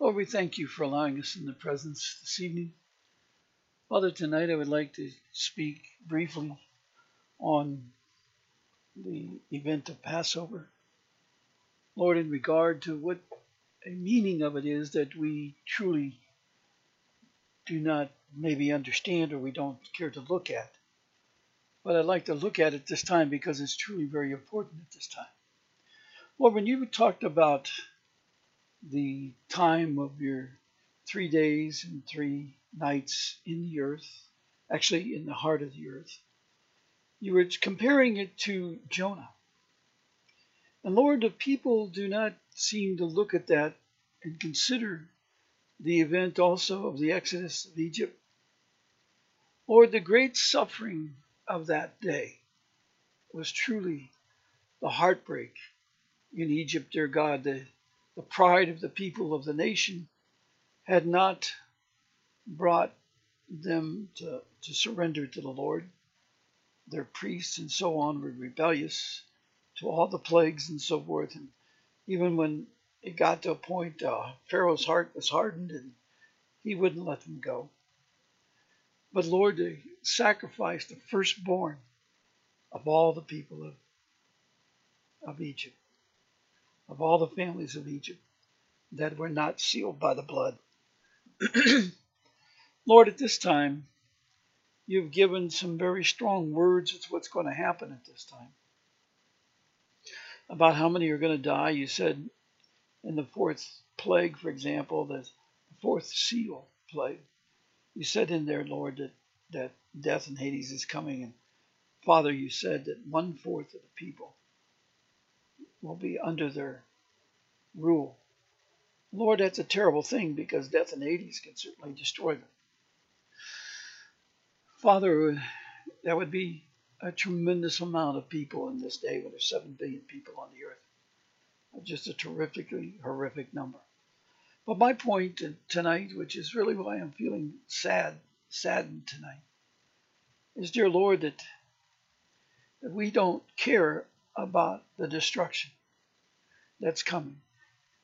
Lord, we thank you for allowing us in the presence this evening. Father, tonight I would like to speak briefly on the event of Passover. Lord, in regard to what a meaning of it is that we truly do not maybe understand or we don't care to look at. But I'd like to look at it this time because it's truly very important at this time. Lord, when you talked about the time of your three days and three nights in the earth, actually in the heart of the earth, you were comparing it to Jonah. And Lord, the people do not seem to look at that and consider the event also of the exodus of Egypt, or the great suffering of that day was truly the heartbreak in Egypt, dear God. The, the pride of the people of the nation had not brought them to, to surrender to the Lord. Their priests and so on were rebellious to all the plagues and so forth. And even when it got to a point, uh, Pharaoh's heart was hardened and he wouldn't let them go. But Lord, they sacrificed the firstborn of all the people of, of Egypt, of all the families of Egypt that were not sealed by the blood. Lord, at this time, you've given some very strong words as what's going to happen at this time. About how many are going to die. You said in the fourth plague, for example, the fourth seal plague, you said in there, Lord, that, that death and Hades is coming. And Father, you said that one fourth of the people will be under their rule. Lord, that's a terrible thing because death and Hades can certainly destroy them. Father, that would be a tremendous amount of people in this day when there's 7 billion people on the earth. Just a terrifically horrific number. But my point tonight, which is really why I'm feeling sad, saddened tonight, is, dear Lord, that, that we don't care about the destruction that's coming.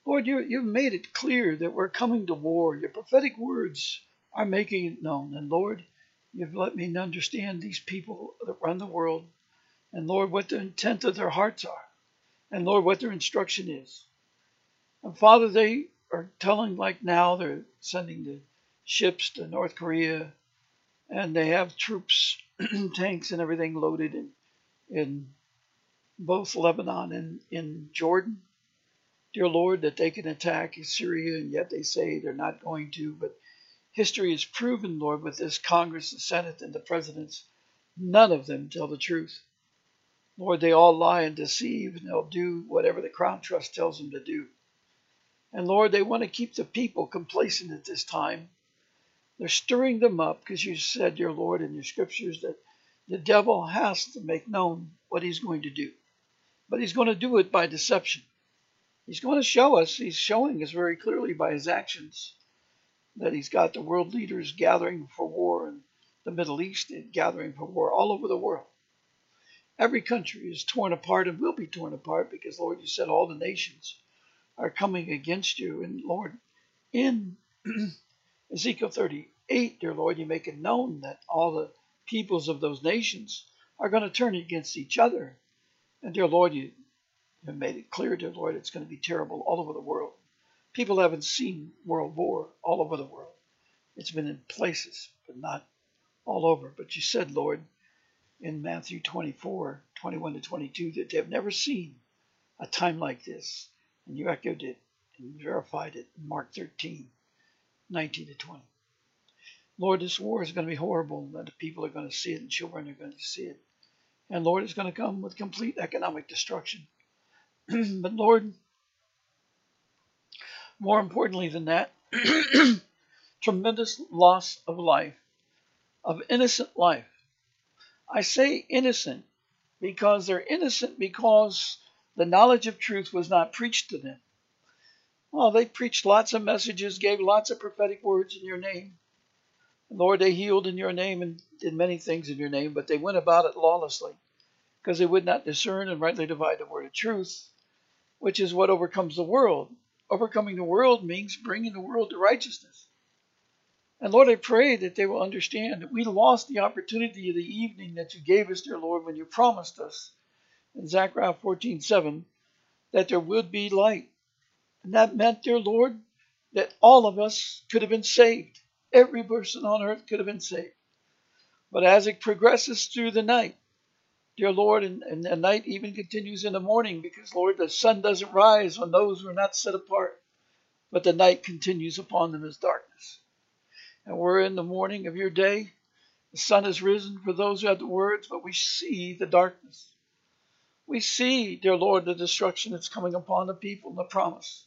Lord, you, you've made it clear that we're coming to war. Your prophetic words are making it known. And Lord, you've let me understand these people that run the world. And Lord, what the intent of their hearts are. And Lord, what their instruction is. And Father, they are telling like now they're sending the ships to North Korea and they have troops, tanks and everything loaded in in both Lebanon and in Jordan dear Lord, that they can attack Syria, and yet they say they're not going to. But history has proven, Lord, with this Congress, the Senate, and the presidents, none of them tell the truth. Lord, they all lie and deceive, and they'll do whatever the Crown Trust tells them to do. And Lord, they want to keep the people complacent at this time. They're stirring them up because you said, dear Lord, in your scriptures that the devil has to make known what he's going to do. But he's going to do it by deception. He's going to show us, he's showing us very clearly by his actions that he's got the world leaders gathering for war in the Middle East and gathering for war all over the world. Every country is torn apart and will be torn apart because, Lord, you said all the nations are coming against you. And, Lord, in Ezekiel 38, dear Lord, you make it known that all the peoples of those nations are going to turn against each other. And, dear Lord, you have made it clear, dear Lord, it's going to be terrible all over the world. People haven't seen World War all over the world. It's been in places, but not all over. But you said, Lord, in Matthew 24, 21 to 22, that they've never seen a time like this. And you echoed it and verified it in Mark 13, 19 to 20. Lord, this war is going to be horrible, and the people are going to see it, and children are going to see it. And Lord, it's going to come with complete economic destruction. but Lord, more importantly than that, tremendous loss of life, of innocent life. I say innocent because they're innocent because the knowledge of truth was not preached to them. Well, they preached lots of messages, gave lots of prophetic words in your name. Lord, they healed in your name and did many things in your name, but they went about it lawlessly because they would not discern and rightly divide the word of truth which is what overcomes the world. overcoming the world means bringing the world to righteousness. And Lord, I pray that they will understand that we lost the opportunity of the evening that you gave us, dear Lord, when you promised us in Zechariah 14:7 that there would be light. And that meant, dear Lord, that all of us could have been saved. Every person on earth could have been saved. But as it progresses through the night, dear Lord, and, and the night even continues in the morning because, Lord, the sun doesn't rise on those who are not set apart, but the night continues upon them as darkness. And we're in the morning of your day. The sun has risen for those who have the words, but we see the darkness. We see, dear Lord, the destruction that's coming upon the people and the promise.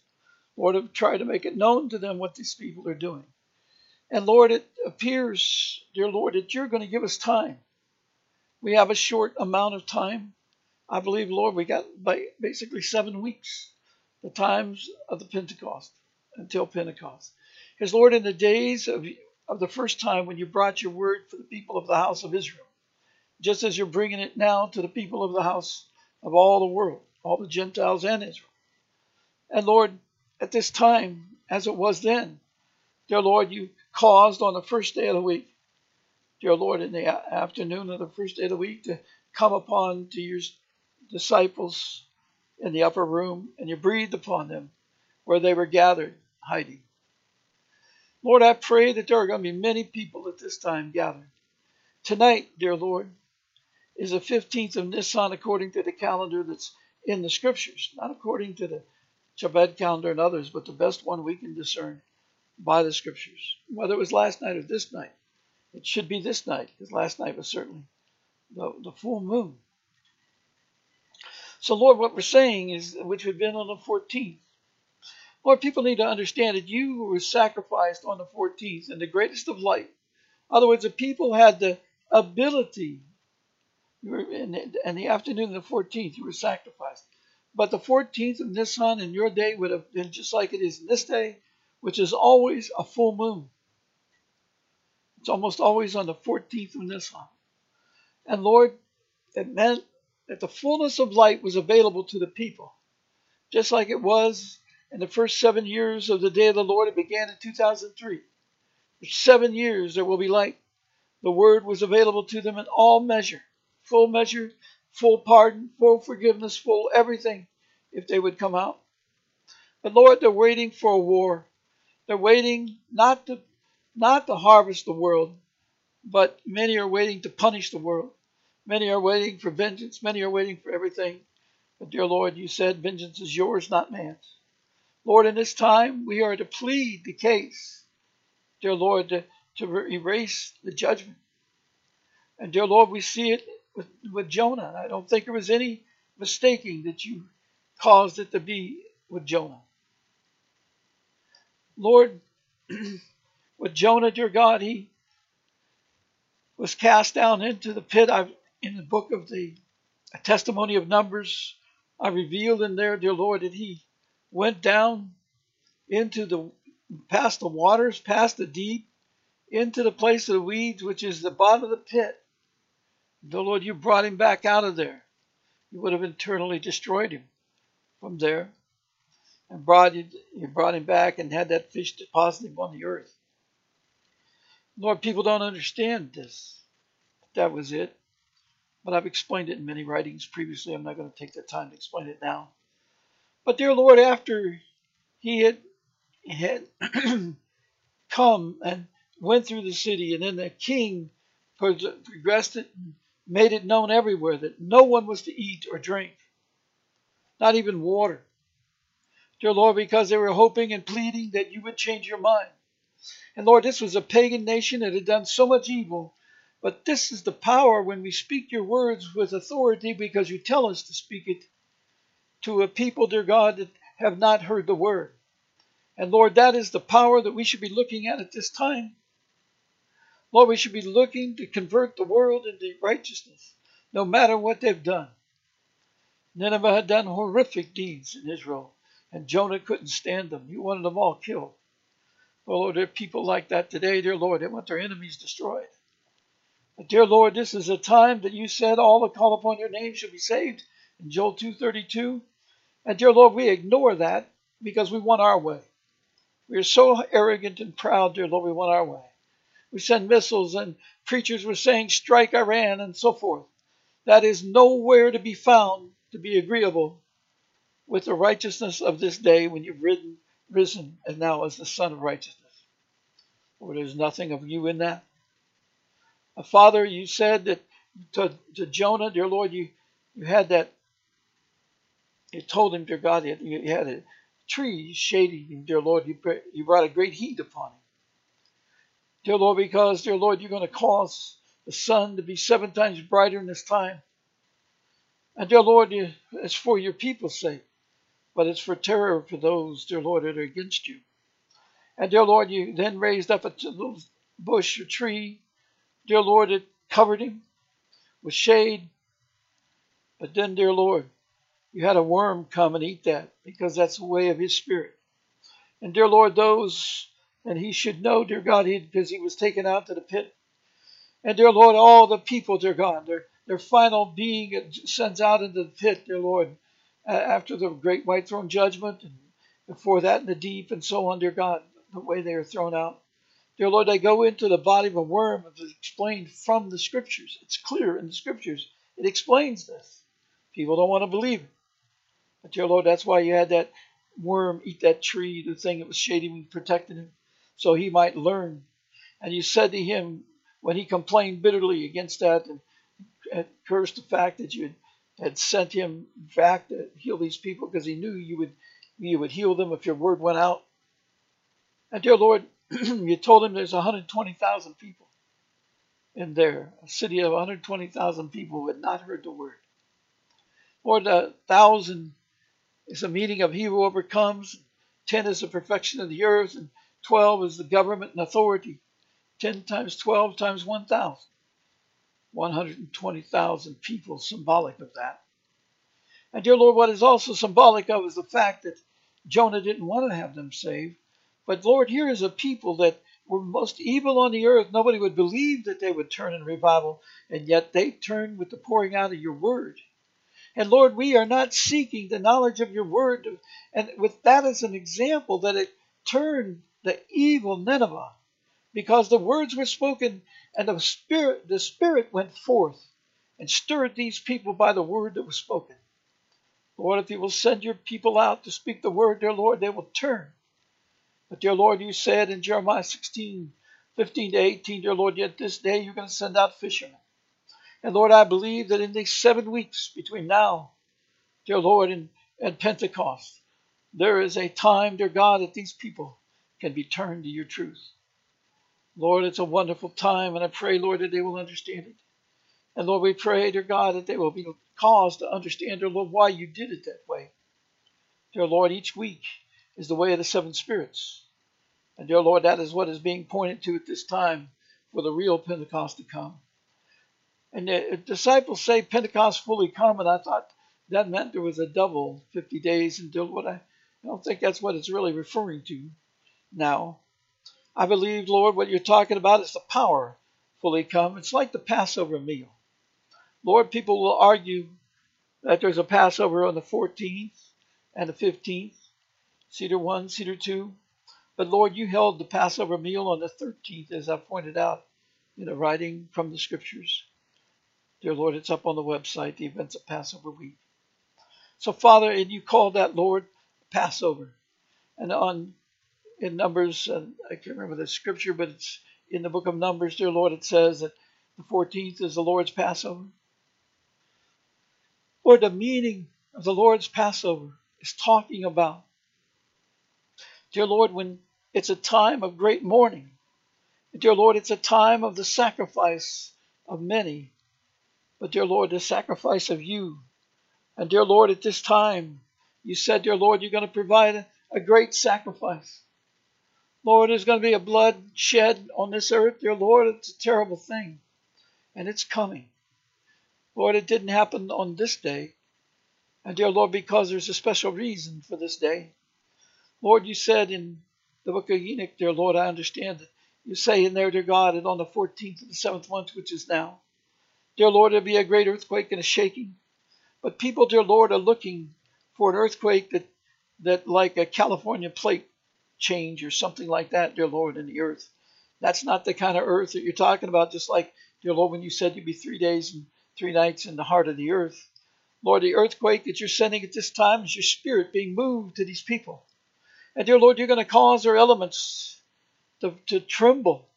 Lord, have tried to make it known to them what these people are doing. And Lord, it appears, dear Lord, that you're going to give us time. We have a short amount of time. I believe, Lord, we got basically seven weeks, the times of the Pentecost until Pentecost. Because, Lord, in the days of, of the first time when you brought your word for the people of the house of Israel, just as you're bringing it now to the people of the house of all the world, all the Gentiles and Israel. And Lord, at this time, as it was then, dear Lord, you caused on the first day of the week, dear Lord, in the afternoon of the first day of the week to come upon to your disciples in the upper room, and you breathed upon them where they were gathered, hiding. Lord, I pray that there are going to be many people at this time gathered. Tonight, dear Lord, is the 15th of Nisan according to the calendar that's in the scriptures, not according to the Chabad calendar and others, but the best one we can discern by the scriptures. Whether it was last night or this night, it should be this night, because last night was certainly the, the full moon. So, Lord, what we're saying is, which we've been on the 14th, Lord, people need to understand that you were sacrificed on the 14th in the greatest of light. In other words, the people had the ability you were in the, in the afternoon of the 14th, you were sacrificed. But the 14th of Nisan in your day would have been just like it is in this day, which is always a full moon. It's almost always on the 14th of Nisan. And Lord, it meant that the fullness of light was available to the people, just like it was in the first seven years of the day of the Lord. It began in 2003. For seven years there will be light. The word was available to them in all measure full measure, full pardon, full forgiveness, full everything if they would come out. But Lord, they're waiting for a war. They're waiting not to not to harvest the world, but many are waiting to punish the world. Many are waiting for vengeance. Many are waiting for everything. But dear Lord, you said vengeance is yours, not man's. Lord, in this time we are to plead the case, dear Lord, to, to erase the judgment. And dear Lord, we see it with, with Jonah. I don't think there was any mistaking that you caused it to be with Jonah. Lord, with Jonah, dear God, he was cast down into the pit. I've, in the book of the testimony of Numbers, I revealed in there, dear Lord, that he went down into the past the waters, past the deep, into the place of the weeds, which is the bottom of the pit. The Lord, you brought him back out of there. You would have internally destroyed him from there and brought you, you brought him back and had that fish deposited on the earth. Lord, people don't understand this. That was it. But I've explained it in many writings previously. I'm not going to take the time to explain it now. But dear Lord, after he had, had come and went through the city, and then the king progressed it and made it known everywhere that no one was to eat or drink, not even water. Dear Lord, because they were hoping and pleading that you would change your mind. And Lord, this was a pagan nation that had done so much evil, but this is the power when we speak your words with authority because you tell us to speak it to a people, dear God, that have not heard the word. And Lord, that is the power that we should be looking at at this time. Lord, we should be looking to convert the world into righteousness, no matter what they've done. Nineveh had done horrific deeds in Israel, and Jonah couldn't stand them. He wanted them all killed. Well, Lord, there are people like that today, dear Lord. They want their enemies destroyed. But, dear Lord, this is a time that you said all that call upon your name shall be saved in Joel 2.32. And, dear Lord, we ignore that because we want our way. We are so arrogant and proud, dear Lord, we want our way. We send missiles, and preachers were saying, strike Iran, and so forth. That is nowhere to be found to be agreeable with the righteousness of this day when you've ridden, risen and now as the Son of righteousness. For there's nothing of you in that. Uh, Father, you said that to, to Jonah, dear Lord, you, you had that, you told him, dear God, you had, you had a tree shading him, dear Lord. You, you brought a great heat upon him. Dear Lord, because, dear Lord, you're going to cause the sun to be seven times brighter in this time. And, dear Lord, it's for your people's sake, but it's for terror for those, dear Lord, that are against you. And, dear Lord, you then raised up a little bush or tree, dear Lord, it covered him with shade. But then, dear Lord, you had a worm come and eat that because that's the way of his spirit. And, dear Lord, those and he should know, dear God, he, because he, was taken out to the pit. And dear Lord, all the people, dear God, their, their final being sends out into the pit, dear Lord, after the great white throne judgment and before that in the deep and so on, dear God, the way they are thrown out. Dear Lord, they go into the body of a worm as explained from the scriptures. It's clear in the scriptures. It explains this. People don't want to believe it. But dear Lord, that's why you had that worm eat that tree, the thing that was shading and protecting him so he might learn. And you said to him when he complained bitterly against that and, and cursed the fact that you had, sent him back to heal these people because he knew you would you would heal them if your word went out. And dear Lord, you told him there's 120,000 people in there, a city of 120,000 people who had not heard the word. Lord, a thousand is a meeting of he who overcomes, ten is the perfection of the earth, and 12 is the government and authority. 10 times 12 times 1,000. 120,000 people, symbolic of that. And dear Lord, what is also symbolic of is the fact that Jonah didn't want to have them saved. But Lord, here is a people that were most evil on the earth. Nobody would believe that they would turn in revival, and yet they turned with the pouring out of your word. And Lord, we are not seeking the knowledge of your word, and with that as an example, that it turned the evil Nineveh, because the words were spoken and the spirit the spirit went forth and stirred these people by the word that was spoken. Lord, if you will send your people out to speak the word, dear Lord, they will turn. But dear Lord, you said in Jeremiah 16, 15 to 18, dear Lord, yet this day you're going to send out fishermen. And Lord, I believe that in these seven weeks between now, dear Lord, and, and Pentecost, there is a time, dear God, that these people can be turned to your truth. Lord, it's a wonderful time, and I pray, Lord, that they will understand it. And Lord, we pray, dear God, that they will be caused to understand, dear Lord, why you did it that way. Dear Lord, each week is the way of the seven spirits. And dear Lord, that is what is being pointed to at this time for the real Pentecost to come. And the disciples say Pentecost fully come, and I thought that meant there was a double 50 days. Dear Lord, I don't think that's what it's really referring to now. I believe, Lord, what you're talking about is the power fully come. It's like the Passover meal. Lord, people will argue that there's a Passover on the 14th and the 15th, Seder 1, Seder 2. But Lord, you held the Passover meal on the 13th, as I pointed out in a writing from the scriptures. Dear Lord, it's up on the website, the events of Passover week. So, Father, and you called that, Lord, Passover. And on in Numbers, and I can't remember the scripture, but it's in the book of Numbers, dear Lord, it says that the 14th is the Lord's Passover. Lord, the meaning of the Lord's Passover is talking about, dear Lord, when it's a time of great mourning. Dear Lord, it's a time of the sacrifice of many. But, dear Lord, the sacrifice of you. And, dear Lord, at this time, you said, dear Lord, you're going to provide a great sacrifice. Lord, there's going to be a blood shed on this earth. Dear Lord, it's a terrible thing. And it's coming. Lord, it didn't happen on this day. And dear Lord, because there's a special reason for this day. Lord, you said in the book of Enoch, dear Lord, I understand that you say in there, dear God, that on the 14th of the seventh month, which is now, dear Lord, there'll be a great earthquake and a shaking. But people, dear Lord, are looking for an earthquake that that like a California plate change or something like that, dear Lord, in the earth. That's not the kind of earth that you're talking about, just like, dear Lord, when you said you'd be three days and three nights in the heart of the earth. Lord, the earthquake that you're sending at this time is your spirit being moved to these people. And dear Lord, you're going to cause their elements to, to tremble.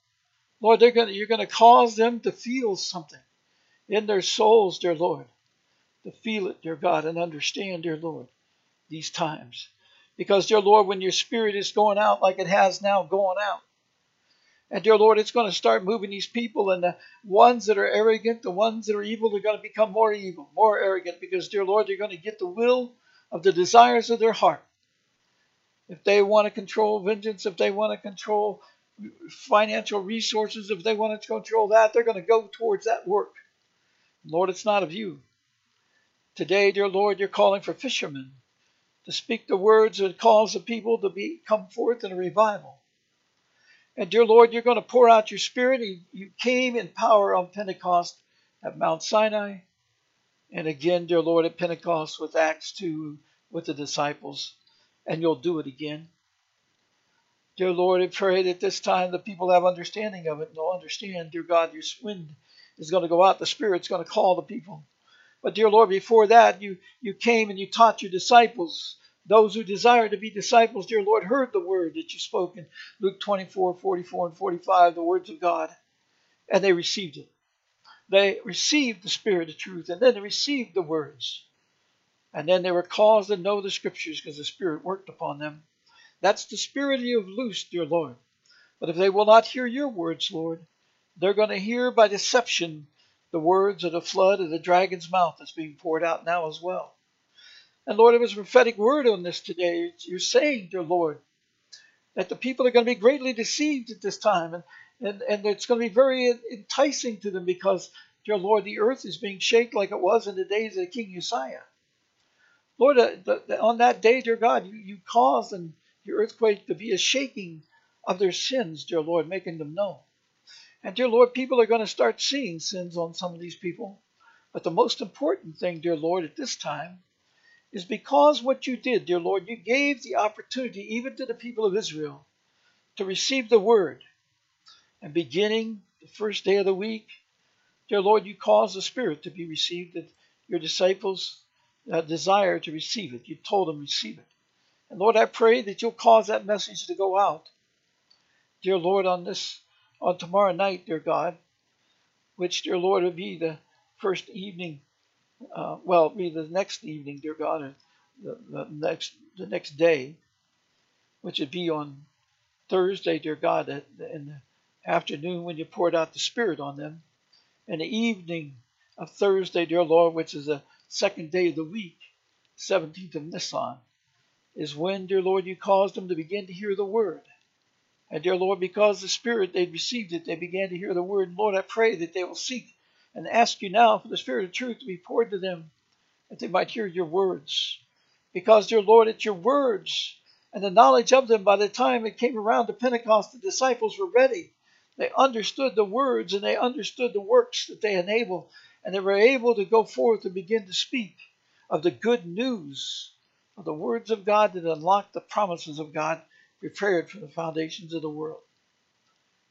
Lord, they're going to, you're going to cause them to feel something in their souls, dear Lord, to feel it, dear God, and understand, dear Lord, these times. Because, dear Lord, when your spirit is going out like it has now going out, and dear Lord, it's going to start moving these people, and the ones that are arrogant, the ones that are evil, they're going to become more evil, more arrogant, because, dear Lord, they're going to get the will of the desires of their heart. If they want to control vengeance, if they want to control financial resources, if they want to control that, they're going to go towards that work. Lord, it's not of you. Today, dear Lord, you're calling for fishermen to speak the words that cause the people to be come forth in a revival. And dear Lord, you're going to pour out your spirit. You came in power on Pentecost at Mount Sinai. And again, dear Lord, at Pentecost with Acts 2 with the disciples. And you'll do it again. Dear Lord, I pray that this time the people have understanding of it and they'll understand, dear God, your wind is going to go out. The Spirit's going to call the people. But dear Lord, before that, you, you came and you taught your disciples those who desire to be disciples, dear Lord, heard the word that you spoke in Luke 24, 44, and 45, the words of God, and they received it. They received the Spirit of truth, and then they received the words. And then they were caused to know the Scriptures because the Spirit worked upon them. That's the Spirit you have loosed, dear Lord. But if they will not hear your words, Lord, they're going to hear by deception the words of the flood of the dragon's mouth that's being poured out now as well. And Lord, it was a prophetic word on this today. You're saying, dear Lord, that the people are going to be greatly deceived at this time. And, and, and it's going to be very enticing to them because, dear Lord, the earth is being shaken like it was in the days of King Uzziah. Lord, uh, the, the, on that day, dear God, you, you caused and your earthquake to be a shaking of their sins, dear Lord, making them known. And dear Lord, people are going to start seeing sins on some of these people. But the most important thing, dear Lord, at this time is because what you did, dear Lord, you gave the opportunity even to the people of Israel to receive the word. And beginning the first day of the week, dear Lord, you caused the Spirit to be received, that your disciples uh, desire to receive it. You told them receive it. And Lord, I pray that you'll cause that message to go out. Dear Lord, on this on tomorrow night, dear God, which, dear Lord, will be the first evening uh, well, be the next evening, dear God, and the, the next the next day, which would be on Thursday, dear God, in the afternoon when you poured out the Spirit on them, and the evening of Thursday, dear Lord, which is the second day of the week, 17th of Nisan, is when, dear Lord, you caused them to begin to hear the word. And dear Lord, because the Spirit they'd received it, they began to hear the word. And Lord, I pray that they will seek and ask you now for the Spirit of truth to be poured to them, that they might hear your words. Because, dear Lord, it's your words and the knowledge of them by the time it came around to Pentecost, the disciples were ready. They understood the words and they understood the works that they enable, and they were able to go forth and begin to speak of the good news of the words of God that unlock the promises of God prepared from the foundations of the world.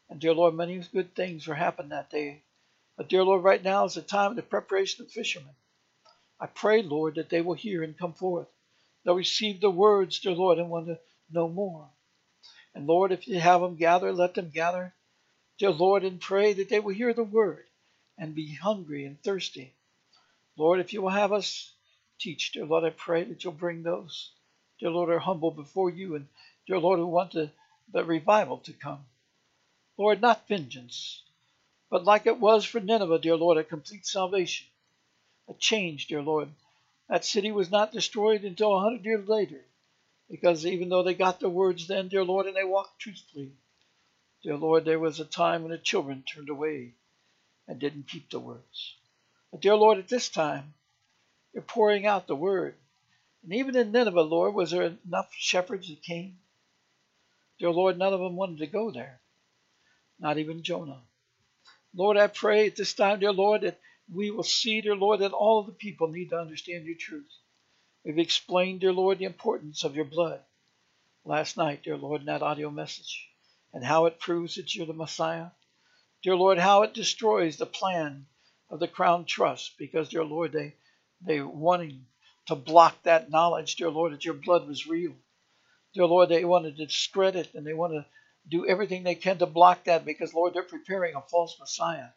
And dear Lord, many good things were happened that day. But, dear Lord, right now is the time of the preparation of fishermen. I pray, Lord, that they will hear and come forth. They'll receive the words, dear Lord, and want to know more. And Lord, if you have them gather, let them gather, dear Lord, and pray that they will hear the word and be hungry and thirsty. Lord, if you will have us teach, dear Lord, I pray that you'll bring those, dear Lord, are humble before you, and dear Lord, who want the, the revival to come. Lord, not vengeance, but like it was for Nineveh, dear Lord, a complete salvation, a change, dear Lord. That city was not destroyed until a hundred years later, because even though they got the words then, dear Lord, and they walked truthfully, dear Lord, there was a time when the children turned away and didn't keep the words. But, dear Lord, at this time, you're pouring out the word. And even in Nineveh, Lord, was there enough shepherds that came? Dear Lord, none of them wanted to go there, not even Jonah. Lord, I pray at this time, dear Lord, that we will see, dear Lord, that all of the people need to understand your truth. We've explained, dear Lord, the importance of your blood last night, dear Lord, in that audio message, and how it proves that you're the Messiah. Dear Lord, how it destroys the plan of the Crown Trust, because, dear Lord, they they wanting to block that knowledge, dear Lord, that your blood was real. Dear Lord, they want to discredit and they want to do everything they can to block that because, Lord, they're preparing a false Messiah.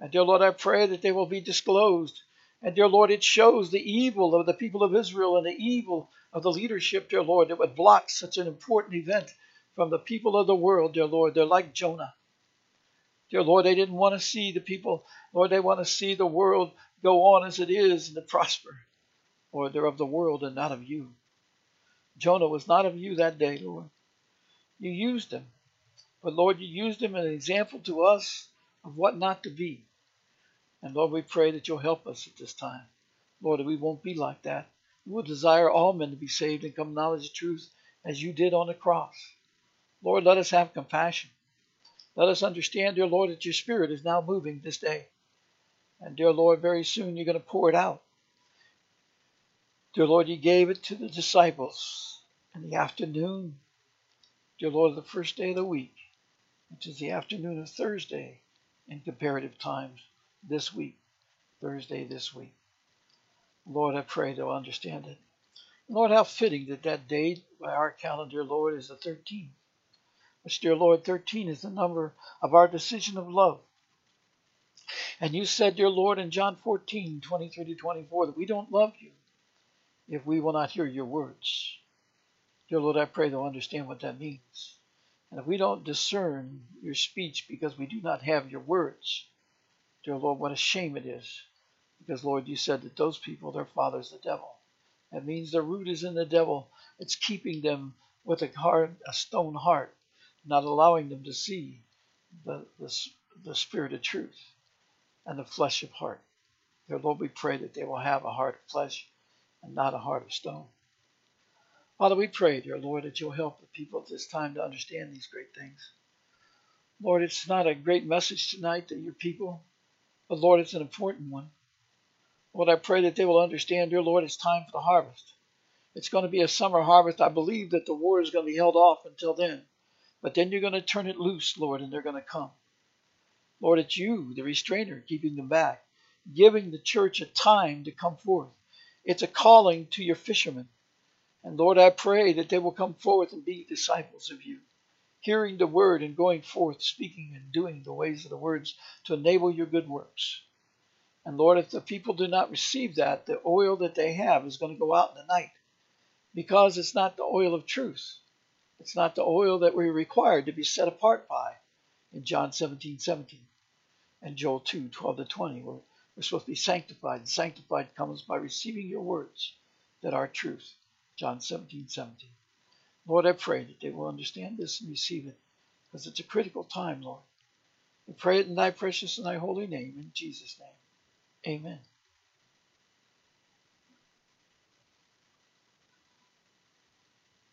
And dear Lord, I pray that they will be disclosed and dear Lord, it shows the evil of the people of Israel and the evil of the leadership, dear Lord, that would block such an important event from the people of the world, dear Lord. They're like Jonah. Dear Lord, they didn't want to see the people, Lord, they want to see the world go on as it is and to prosper. Lord, they're of the world and not of you. Jonah was not of you that day, Lord. You used him. But Lord, you used him as an example to us of what not to be. And Lord, we pray that you'll help us at this time. Lord, that we won't be like that. We will desire all men to be saved and come knowledge of truth as you did on the cross. Lord, let us have compassion. Let us understand, dear Lord, that your Spirit is now moving this day. And dear Lord, very soon you're going to pour it out. Dear Lord, you gave it to the disciples in the afternoon. Dear Lord, the first day of the week, which is the afternoon of Thursday in comparative times this week, Thursday this week. Lord, I pray they'll understand it. Lord, how fitting that that date by our calendar, Lord, is the 13th. Which, dear Lord, 13 is the number of our decision of love. And you said, dear Lord, in John 14, 23 to 24, that we don't love you if we will not hear your words. Dear Lord, I pray they'll understand what that means. And if we don't discern your speech because we do not have your words, Dear Lord, what a shame it is. Because, Lord, you said that those people, their father's the devil. That means their root is in the devil. It's keeping them with a hard, a stone heart, not allowing them to see the, the, the spirit of truth and the flesh of heart. Dear Lord, we pray that they will have a heart of flesh and not a heart of stone. Father, we pray, dear Lord, that you'll help the people at this time to understand these great things. Lord, it's not a great message tonight that your people but Lord, it's an important one. Lord, I pray that they will understand, dear Lord, it's time for the harvest. It's going to be a summer harvest. I believe that the war is going to be held off until then. But then you're going to turn it loose, Lord, and they're going to come. Lord, it's you, the restrainer, keeping them back, giving the church a time to come forth. It's a calling to your fishermen. And Lord, I pray that they will come forth and be disciples of you hearing the word and going forth, speaking and doing the ways of the words to enable your good works. And Lord, if the people do not receive that, the oil that they have is going to go out in the night because it's not the oil of truth. It's not the oil that we're required to be set apart by in John 17 17 and Joel 2 12 to 20. We're, we're supposed to be sanctified, and sanctified comes by receiving your words that are truth. John 17 17. Lord, I pray that they will understand this and receive it because it's a critical time, Lord. We pray it in thy precious and thy holy name, in Jesus' name. Amen.